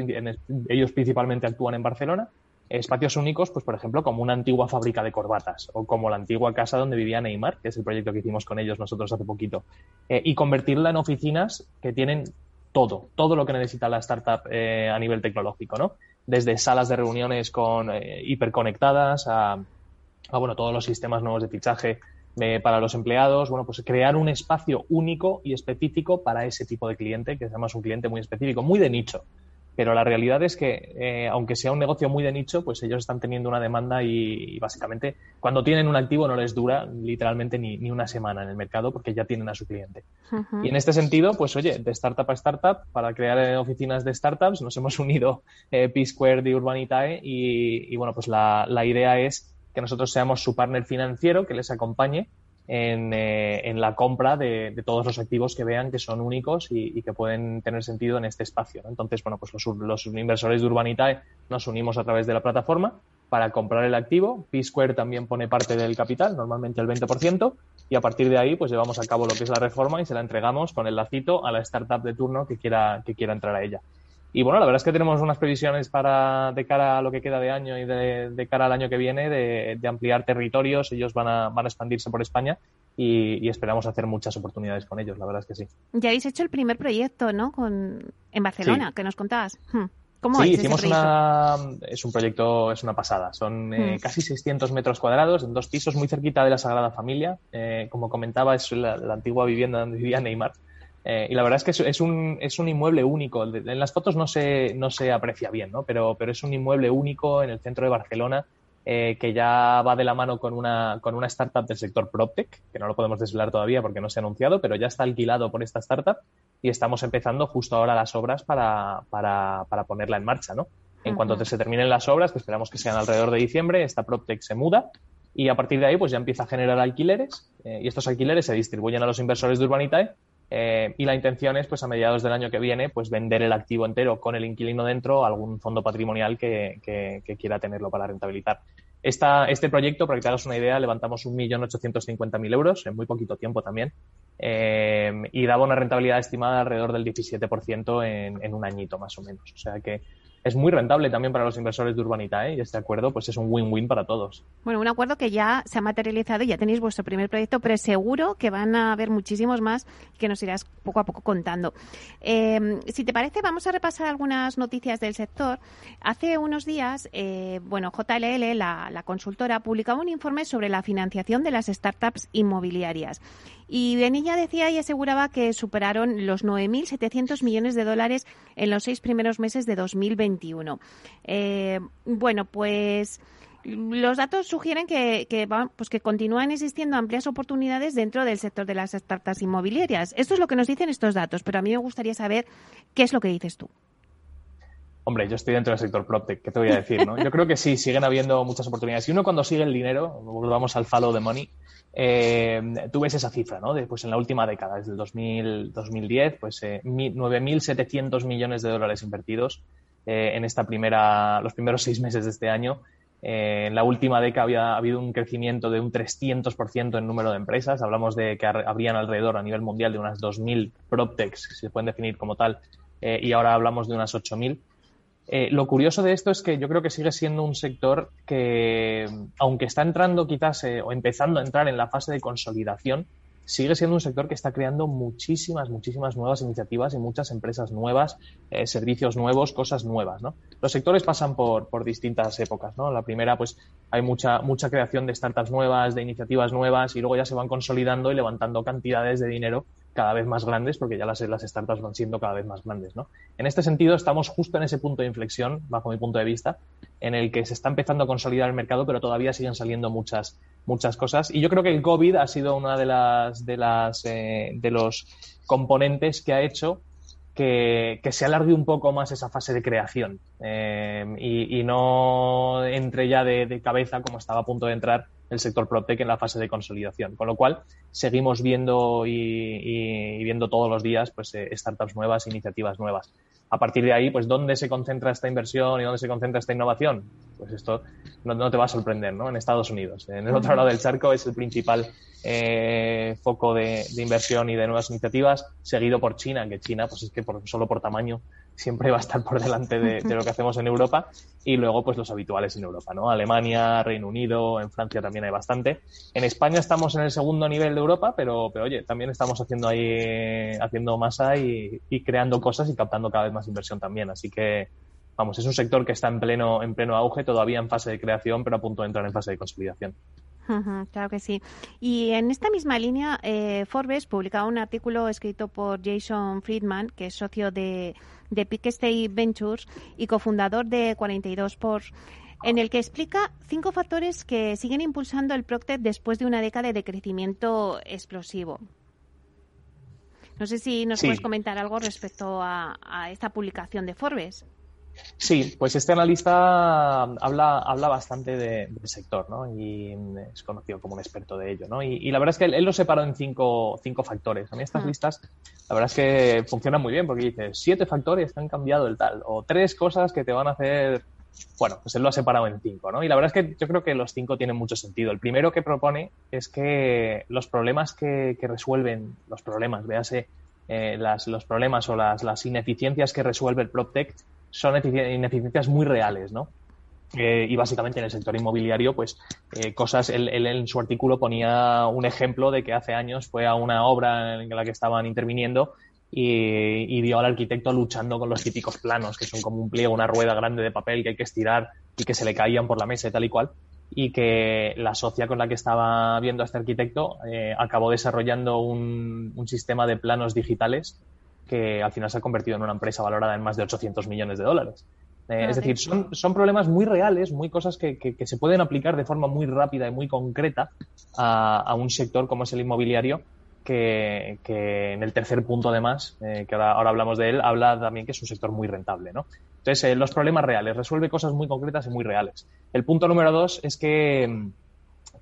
ellos principalmente actúan en Barcelona, espacios únicos, pues por ejemplo, como una antigua fábrica de corbatas o como la antigua casa donde vivía Neymar, que es el proyecto que hicimos con ellos nosotros hace poquito, eh, y convertirla en oficinas que tienen todo, todo lo que necesita la startup eh, a nivel tecnológico, ¿no? Desde salas de reuniones con hiperconectadas a, a, bueno, todos los sistemas nuevos de fichaje eh, para los empleados, bueno, pues crear un espacio único y específico para ese tipo de cliente, que además es un cliente muy específico, muy de nicho. Pero la realidad es que, eh, aunque sea un negocio muy de nicho, pues ellos están teniendo una demanda y, básicamente cuando tienen un activo no les dura literalmente ni, ni, una semana en el mercado porque ya tienen a su cliente. Y en este sentido, pues oye, de startup a startup, para crear eh, oficinas de startups, nos hemos unido eh, P-Square de Urbanitae y, y, bueno, pues la, la idea es que nosotros seamos su partner financiero que les acompañe en, eh, la compra de, todos los activos que vean que son únicos y, que pueden tener sentido en este espacio. Entonces, bueno, pues los, inversores de Urbanitae nos unimos a través de la plataforma para comprar el activo. P-Square también pone parte del capital, normalmente el 20%, y a partir de ahí pues llevamos a cabo lo que es la reforma y se la entregamos con el lacito a la startup de turno que quiera, que quiera entrar a ella. Y bueno, la verdad es que tenemos unas previsiones para de cara a lo que queda de año y de, cara al año que viene de, ampliar territorios. Ellos van a, van a expandirse por España y, esperamos hacer muchas oportunidades con ellos. La verdad es que sí. Ya habéis hecho el primer proyecto, ¿no? Con, en Barcelona, que nos contabas. Hmm. ¿Cómo sí, hicimos una. Es un proyecto, es una pasada. Son eh, hmm. casi 600 metros cuadrados en dos pisos, muy cerquita de la Sagrada Familia. Eh, como comentaba, es la, la, antigua vivienda donde vivía Neymar. Eh, y la verdad es que es, un, es un inmueble único. En las fotos no se, no se aprecia bien, ¿no? Pero, pero es un inmueble único en el centro de Barcelona eh, que ya va de la mano con una, con una startup del sector PropTech, que no lo podemos desvelar todavía porque no se ha anunciado, pero ya está alquilado por esta startup y estamos empezando justo ahora las obras para, para, para ponerla en marcha, ¿no? En cuanto se terminen las obras, que esperamos que sean alrededor de diciembre, esta PropTech se muda y a partir de ahí pues ya empieza a generar alquileres eh, y estos alquileres se distribuyen a los inversores de Urbanitae eh, y la intención es, pues a mediados del año que viene, pues vender el activo entero con el inquilino dentro a algún fondo patrimonial que, que, quiera tenerlo para rentabilizar. Esta, este proyecto, para que te hagas una idea, levantamos 1.850.000 euros en muy poquito tiempo también eh, y daba una rentabilidad estimada alrededor del 17% en, en un añito más o menos. O sea que es muy rentable también para los inversores de Urbanita, ¿eh? y este acuerdo pues es un win-win para todos. Bueno, un acuerdo que ya se ha materializado y ya tenéis vuestro primer proyecto, pero seguro que van a haber muchísimos más que nos irás poco a poco contando. Em, si te parece, vamos a repasar algunas noticias del sector. Hace unos días, eh, bueno, JLL, la, la consultora, publicaba un informe sobre la financiación de las startups inmobiliarias y en ella decía y aseguraba que superaron los 9.700 millones de dólares en los seis primeros meses de 2021. Eh, bueno, pues los datos sugieren que, que, pues que continúan existiendo amplias oportunidades dentro del sector de las startups inmobiliarias. Esto es lo que nos dicen estos datos, pero a mí me gustaría saber qué es lo que dices tú. Hombre, yo estoy dentro del sector PropTech, ¿qué te voy a decir? ¿no? Yo creo que sí, siguen habiendo muchas oportunidades. Y uno cuando sigue el dinero, volvamos al follow the money, eh, tú ves esa cifra, ¿no? pues en la última década, desde el 2000, 2010, pues eh, 9.700 millones de dólares invertidos eh, en esta primera, los primeros seis meses de este año. Eh, en la última década había habido un crecimiento de un 300% en número de empresas. Hablamos de que habrían alrededor a nivel mundial de unas 2.000 PropTechs, si se pueden definir como tal, y ahora hablamos de unas 8.000. Eh, lo curioso de esto es que yo creo que sigue siendo un sector que, aunque está entrando quizás eh, o empezando a entrar en la fase de consolidación, sigue siendo un sector que está creando muchísimas, muchísimas nuevas iniciativas y muchas empresas nuevas, eh, servicios nuevos, cosas nuevas, ¿no? Los sectores pasan por, por distintas épocas, ¿no? La primera, pues, hay mucha, mucha creación de startups nuevas, de iniciativas nuevas y luego ya se van consolidando y levantando cantidades de dinero cada vez más grandes porque ya las, las startups van siendo cada vez más grandes, ¿no? En este sentido, estamos justo en ese punto de inflexión, bajo mi punto de vista, en el que se está empezando a consolidar el mercado, pero todavía siguen saliendo muchas, muchas cosas. Y yo creo que el COVID ha sido una de las de las eh, de los componentes que ha hecho que, se alargue un poco más esa fase de creación eh, y, no entre ya de, cabeza como estaba a punto de entrar el sector PropTech en la fase de consolidación. Con lo cual, seguimos viendo y, viendo todos los días pues, eh, startups nuevas, iniciativas nuevas a partir de ahí, pues, ¿dónde se concentra esta inversión y dónde se concentra esta innovación? Pues esto no, te va a sorprender, ¿no? En Estados Unidos. En el otro lado del charco es el principal eh, foco de, inversión y de nuevas iniciativas, seguido por China, que China, pues es que por, solo por tamaño siempre va a estar por delante de, lo que hacemos en Europa y luego pues los habituales en Europa, ¿no? Alemania, Reino Unido, en Francia también hay bastante. En España estamos en el segundo nivel de Europa, pero, pero oye, también estamos haciendo ahí, haciendo masa y, y creando cosas y captando cada vez más inversión también. Así que, vamos, es un sector que está en pleno, en pleno auge, todavía en fase de creación, pero a punto de entrar en fase de consolidación. Claro que sí. Y en esta misma línea, eh, Forbes publicaba un artículo escrito por Jason Friedman, que es socio de, de State Ventures y cofundador de 42 Sports, en el que explica cinco factores que siguen impulsando el Procter después de una década de crecimiento explosivo. No sé si nos puedes comentar algo respecto a, esta publicación de Forbes. Sí, pues este analista habla, habla bastante del sector, ¿no? Y es conocido como un experto de ello, ¿no? Y, la verdad es que él, lo separó en cinco, cinco factores. A mí estas listas, la verdad es que funcionan muy bien porque dice siete factores que han cambiado el tal, o tres cosas que te van a hacer bueno, pues él lo ha separado en cinco, ¿no? Y la verdad es que yo creo que los cinco tienen mucho sentido. El primero que propone es que los problemas que, resuelven, los problemas, véase, eh, los problemas o las, ineficiencias que resuelve el PropTech son ineficiencias muy reales, ¿no? Eh, y básicamente en el sector inmobiliario, pues eh, cosas, él, en su artículo ponía un ejemplo de que hace años fue a una obra en la que estaban interviniendo y, vio al arquitecto luchando con los típicos planos, que son como un pliego, una rueda grande de papel que hay que estirar y que se le caían por la mesa y tal y cual, y que la socia con la que estaba viendo a este arquitecto eh, acabó desarrollando un, sistema de planos digitales que al final se ha convertido en una empresa valorada en más de 800 millones de dólares. Eh, es decir, son, son, problemas muy reales, muy cosas que, que, se pueden aplicar de forma muy rápida y muy concreta a, a un sector como es el inmobiliario que, en el tercer punto, además, eh, que ahora, hablamos de él, habla también que es un sector muy rentable, ¿no? Entonces, eh, los problemas reales, resuelve cosas muy concretas y muy reales. El punto número dos es que,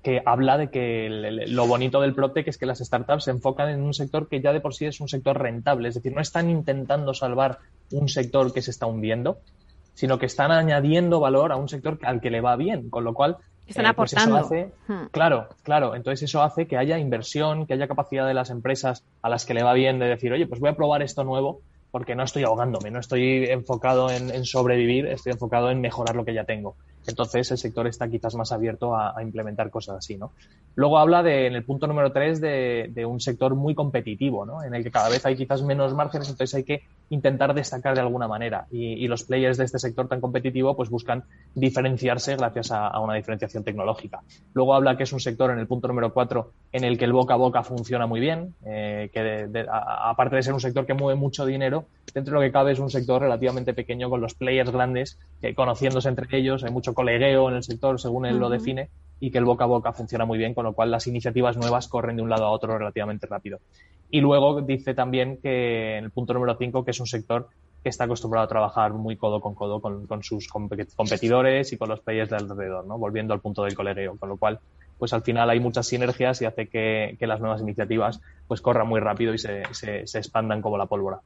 que habla de que lo bonito del PropTech es que las startups se enfocan en un sector que ya de por sí es un sector rentable, es decir, no están intentando salvar un sector que se está hundiendo, sino que están añadiendo valor a un sector al que le va bien, con lo cual están eh, pues aportando. Hmm. Claro, claro. Entonces eso hace que haya inversión, que haya capacidad de las empresas a las que le va bien de decir, oye, pues voy a probar esto nuevo porque no estoy ahogándome, no estoy enfocado en, sobrevivir, estoy enfocado en mejorar lo que ya tengo. Entonces el sector está quizás más abierto a, implementar cosas así, ¿no? Luego habla de, en el punto número tres de, de, un sector muy competitivo, ¿no? En el que cada vez hay quizás menos márgenes, entonces hay que intentar destacar de alguna manera. Y, los players de este sector tan competitivo pues buscan diferenciarse gracias a, una diferenciación tecnológica. Luego habla que es un sector, en el punto número cuatro, en el que el boca a boca funciona muy bien, eh, que aparte de ser un sector que mueve mucho dinero, dentro de lo que cabe es un sector relativamente pequeño con los players grandes, que conociéndose entre ellos, hay mucho colegueo en el sector, según él lo define, y que el boca a boca funciona muy bien, con lo cual las iniciativas nuevas corren de un lado a otro relativamente rápido. Y luego dice también que en el punto número 5 que es un sector que está acostumbrado a trabajar muy codo con codo con, sus competidores y con los players de alrededor, ¿no? Volviendo al punto del colegueo, con lo cual, pues al final hay muchas sinergias y hace que, las nuevas iniciativas pues corran muy rápido y se, se, expandan como la pólvora.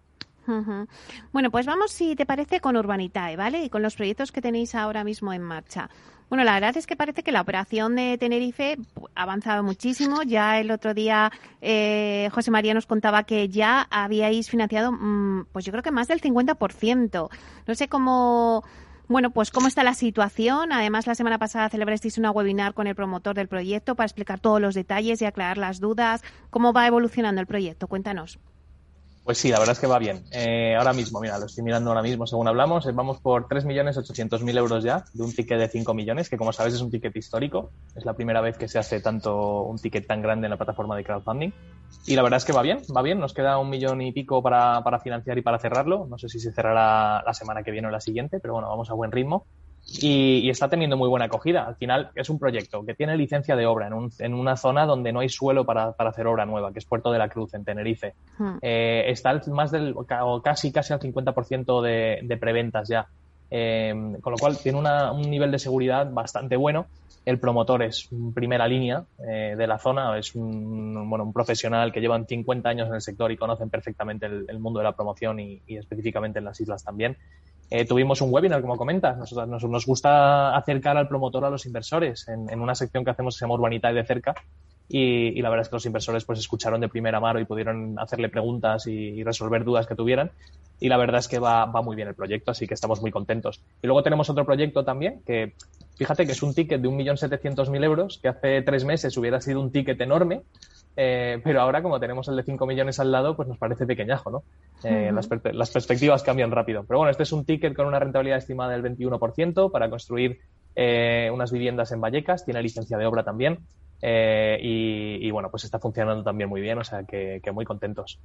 Bueno, pues vamos, si te parece, con Urbanitae, ¿vale? Y con los proyectos que tenéis ahora mismo en marcha. Bueno, la verdad es que parece que la operación de Tenerife ha avanzado muchísimo. Ya el otro día eh, José María nos contaba que ya habíais financiado, mm, pues yo creo que más del 50%. No sé cómo, bueno, pues cómo está la situación. Además, la semana pasada celebrasteis una webinar con el promotor del proyecto para explicar todos los detalles y aclarar las dudas. ¿Cómo va evolucionando el proyecto? Cuéntanos. Pues sí, la verdad es que va bien. Eh, ahora mismo, mira, lo estoy mirando ahora mismo según hablamos, eh, vamos por 3.800.000 euros ya de un ticket de 5 millones, que como sabes es un ticket histórico. Es la primera vez que se hace tanto un ticket tan grande en la plataforma de crowdfunding. Y la verdad es que va bien, va bien. Nos queda un millón y pico para, para financiar y para cerrarlo. No sé si se cerrará la semana que viene o la siguiente, pero bueno, vamos a buen ritmo y, está teniendo muy buena acogida. Al final es un proyecto que tiene licencia de obra en, una zona donde no hay suelo para, hacer obra nueva, que es Puerto de la Cruz, en Tenerife. Hmm. Eh, está más del, casi, casi al 50% de, de preventas ya. Eh, con lo cual tiene un nivel de seguridad bastante bueno. El promotor es primera línea eh, de la zona, es un, bueno, un profesional que llevan 50 años en el sector y conocen perfectamente el, mundo de la promoción y, específicamente en las islas también. Eh, tuvimos un webinar, como comentas. Nosotros, nos, gusta acercar al promotor a los inversores en, una sección que hacemos que se llama Urbanita y de cerca. Y, la verdad es que los inversores pues escucharon de primera mano y pudieron hacerle preguntas y, resolver dudas que tuvieran. Y la verdad es que va, va, muy bien el proyecto, así que estamos muy contentos. Y luego tenemos otro proyecto también que, fíjate que es un ticket de 1.700.000 euros, que hace tres meses hubiera sido un ticket enorme, eh, pero ahora, como tenemos el de 5 millones al lado, pues nos parece pequeñajo, ¿no? Eh, las, perspectivas cambian rápido. Pero bueno, este es un ticket con una rentabilidad estimada del 21% para construir eh, unas viviendas en Vallecas, tiene licencia de obra también. Eh, y, bueno, pues está funcionando también muy bien, o sea que, muy contentos.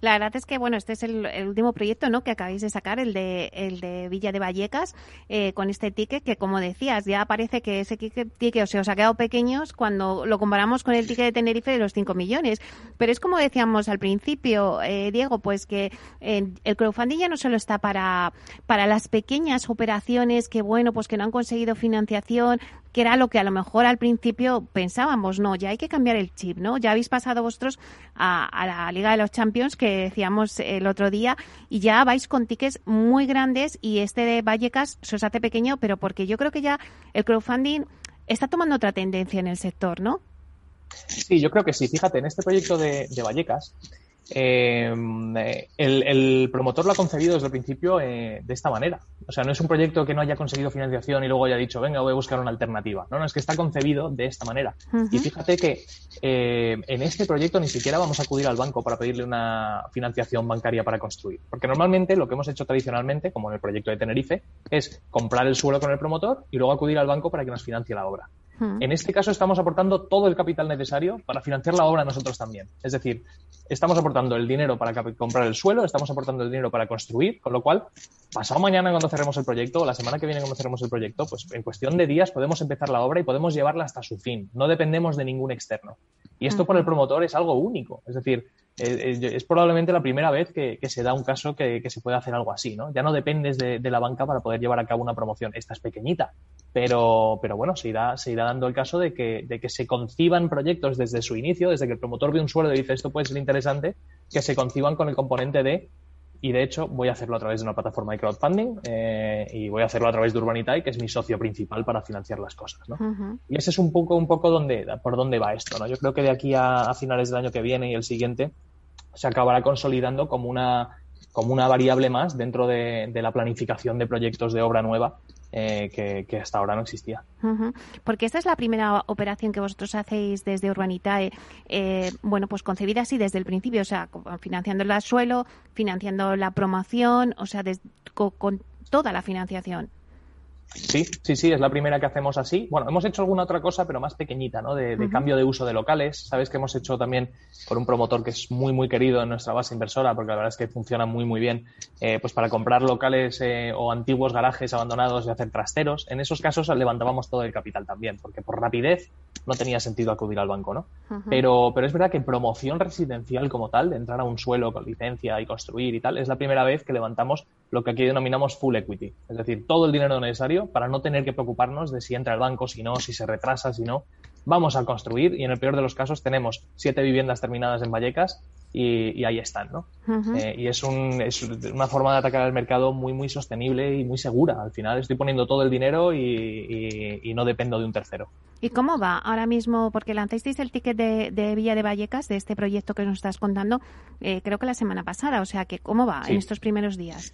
La verdad es que, bueno, este es el, último proyecto ¿no? que acabáis de sacar, el de, el de Villa de Vallecas, eh, con este ticket que, como decías, ya parece que ese ticket, o se os ha quedado pequeños cuando lo comparamos con el ticket de Tenerife de los 5 millones. Pero es como decíamos al principio, eh, Diego, pues que el crowdfunding ya no solo está para, para las pequeñas operaciones que, bueno, pues que no han conseguido financiación, que era lo que a lo mejor al principio pensábamos, no, ya hay que cambiar el chip, ¿no? Ya habéis pasado vosotros a, la Liga de los Champions que decíamos el otro día y ya vais con tickets muy grandes y este de Vallecas se os hace pequeño, pero porque yo creo que ya el crowdfunding está tomando otra tendencia en el sector, ¿no? Sí, yo creo que sí. Fíjate, en este proyecto de, Vallecas, eh, el, promotor lo ha concebido desde el principio eh, de esta manera. O sea, no es un proyecto que no haya conseguido financiación y luego haya dicho, venga, voy a buscar una alternativa. No, no, es que está concebido de esta manera. Y fíjate que eh, en este proyecto ni siquiera vamos a acudir al banco para pedirle una financiación bancaria para construir. Porque normalmente lo que hemos hecho tradicionalmente, como en el proyecto de Tenerife, es comprar el suelo con el promotor y luego acudir al banco para que nos financie la obra. En este caso estamos aportando todo el capital necesario para financiar la obra nosotros también. Es decir, estamos aportando el dinero para comprar el suelo, estamos aportando el dinero para construir, con lo cual, pasado mañana cuando cerremos el proyecto, o la semana que viene cuando cerremos el proyecto, pues en cuestión de días podemos empezar la obra y podemos llevarla hasta su fin. No dependemos de ningún externo. Y esto por el promotor es algo único. Es decir, eh, eh, es, probablemente la primera vez que, se da un caso que, se puede hacer algo así, ¿no? Ya no dependes de, la banca para poder llevar a cabo una promoción. Esta es pequeñita, pero, pero bueno, se irá, se irá dando el caso de que, de que se conciban proyectos desde su inicio, desde que el promotor ve un suelo y dice esto puede ser interesante, que se conciban con el componente de y de hecho voy a hacerlo a través de una plataforma de crowdfunding eh, y voy a hacerlo a través de Urbanitae, que es mi socio principal para financiar las cosas. ¿no? Y ese es un poco, un poco donde, por dónde va esto. ¿no? Yo creo que de aquí a, finales del año que viene y el siguiente se acabará consolidando como una, como una variable más dentro de, de la planificación de proyectos de obra nueva eh, que, hasta ahora no existía. Porque esta es la primera operación que vosotros hacéis desde Urbanitae, eh, bueno, pues concebida así desde el principio, o sea, financiando el suelo, financiando la promoción, o sea, con toda la financiación. Sí, sí, sí, es la primera que hacemos así. Bueno, hemos hecho alguna otra cosa, pero más pequeñita, ¿no? De, cambio de uso de locales. Sabes que hemos hecho también por un promotor que es muy, muy querido en nuestra base inversora, porque la verdad es que funciona muy, muy bien, eh, pues para comprar locales eh, o antiguos garajes abandonados y hacer trasteros. En esos casos levantábamos todo el capital también, porque por rapidez no tenía sentido acudir al banco, ¿no? pero, pero es verdad que promoción residencial como tal, de entrar a un suelo con licencia y construir y tal, es la primera vez que levantamos lo que aquí denominamos full equity. Es decir, todo el dinero necesario para no tener que preocuparnos de si entra el banco, si no, si se retrasa, si no. Vamos a construir y en el peor de los casos tenemos siete viviendas terminadas en Vallecas y, ahí están, ¿no? Eh, y es, un, es, una forma de atacar al mercado muy, muy sostenible y muy segura. Al final estoy poniendo todo el dinero y, no dependo de un tercero. ¿Y cómo va ahora mismo? Porque lanzasteis el ticket de, Villa de Vallecas, de este proyecto que nos estás contando, eh, creo que la semana pasada. O sea, que ¿cómo va en estos primeros días?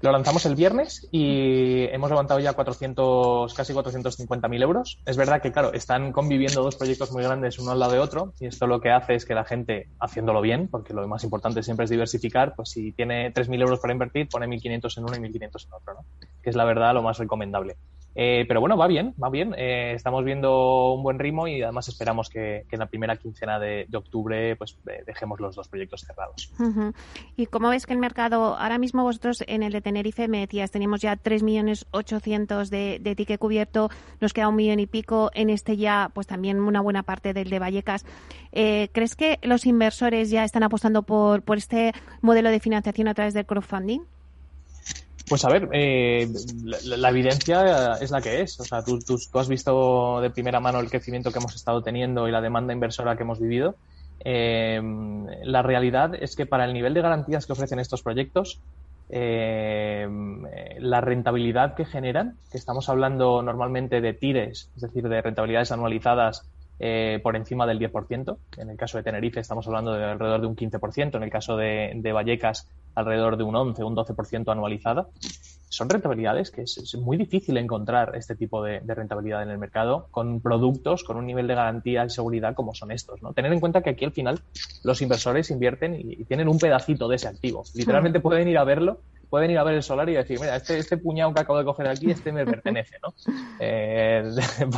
Lo lanzamos el viernes y hemos levantado ya 400, casi 450.000 euros. Es verdad que, claro, están conviviendo dos proyectos muy grandes uno al lado de otro y esto lo que hace es que la gente, haciéndolo bien, porque lo más importante siempre es diversificar, pues si tiene 3.000 euros para invertir, pone 1.500 en uno y 1.500 en otro, ¿no? Que es la verdad lo más recomendable. Eh, pero bueno, va bien, va bien. Eh, estamos viendo un buen ritmo y además esperamos que, en la primera quincena de, octubre pues eh, dejemos los dos proyectos cerrados. ¿Y cómo ves que el mercado, ahora mismo vosotros en el de Tenerife me decías, tenemos ya 3.800.000 de, de ticket cubierto, nos queda un millón y pico, en este ya pues también una buena parte del de Vallecas. ¿Crees que los inversores ya están apostando por, por este modelo de financiación a través del crowdfunding? Pues a ver, eh, la, evidencia es la que es. O sea, tú, tú, has visto de primera mano el crecimiento que hemos estado teniendo y la demanda inversora que hemos vivido. Eh, la realidad es que para el nivel de garantías que ofrecen estos proyectos, eh, la rentabilidad que generan, que estamos hablando normalmente de tires, es decir, de rentabilidades anualizadas por encima del 10%. En el caso de Tenerife estamos hablando de alrededor de un 15%. En el caso de, de Vallecas alrededor de un 11, un 12% anualizada. Son rentabilidades que es, muy difícil encontrar este tipo de, rentabilidad en el mercado con productos con un nivel de garantía y seguridad como son estos. ¿no? Tener en cuenta que aquí al final los inversores invierten y, tienen un pedacito de ese activo. Literalmente pueden ir a verlo pueden ir a ver el solar y decir, mira, este, este puñado que acabo de coger aquí, este me pertenece, ¿no? Eh,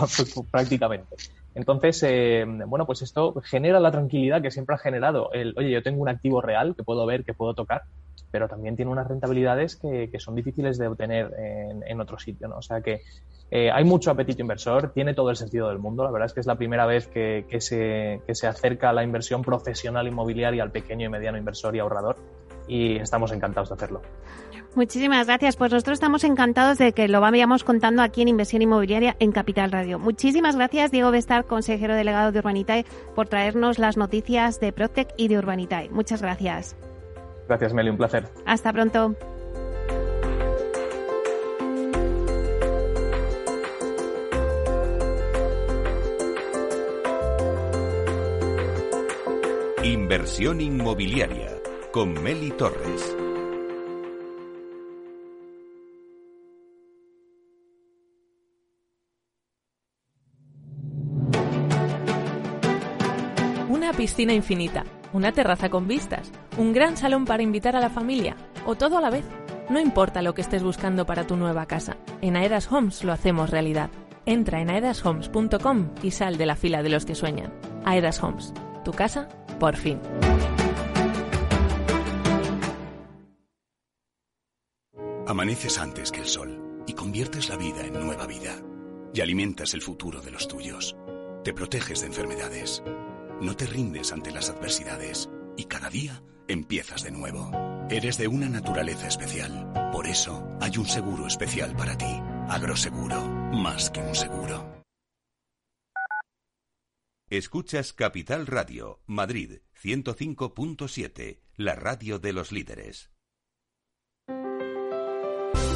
prácticamente. Entonces, eh, bueno, pues esto genera la tranquilidad que siempre ha generado el, oye, yo tengo un activo real que puedo ver, que puedo tocar pero también tiene unas rentabilidades que, son difíciles de obtener en, otro sitio. ¿no? O sea que eh, hay mucho apetito inversor, tiene todo el sentido del mundo. La verdad es que es la primera vez que, se, que se acerca la inversión profesional inmobiliaria al pequeño y mediano inversor y ahorrador y estamos encantados de hacerlo. Muchísimas gracias. Pues nosotros estamos encantados de que lo vayamos contando aquí en Inversión Inmobiliaria en Capital Radio. Muchísimas gracias, Diego Bestar, consejero delegado de Urbanitae, por traernos las noticias de Protec y de Urbanitae. Muchas gracias. Gracias, Meli, un placer. Hasta pronto. Inversión inmobiliaria con Meli Torres. Piscina infinita una terraza con vistas, un gran salón para invitar a la familia o todo a la vez. No importa lo que estés buscando para tu nueva casa, en Aedas Homes lo hacemos realidad. Entra en aedashomes.com y sal de la fila de los que sueñan. Aedas Homes, tu casa, por fin. Amaneces antes que el sol y conviertes la vida en nueva vida. Y alimentas el futuro de los tuyos. Te proteges de enfermedades no te rindes ante las adversidades y cada día empiezas de nuevo. Eres de una naturaleza especial. Por eso hay un seguro especial para ti. Agroseguro, más que un seguro. Escuchas Capital Radio, Madrid 105.7, la radio de los líderes.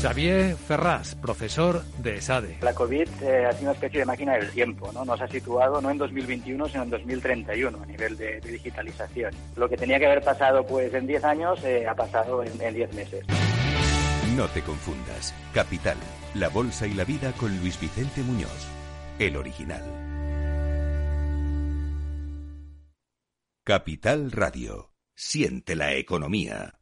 Xavier Ferraz, profesor de ESADE. La COVID eh, ha sido una especie de máquina del tiempo, ¿no? Nos ha situado no en 2021, sino en 2031 a nivel de, digitalización. Lo que tenía que haber pasado pues en 10 años eh, ha pasado en 10 meses. No te confundas. Capital, la bolsa y la vida con Luis Vicente Muñoz, el original. Capital Radio. Siente la economía.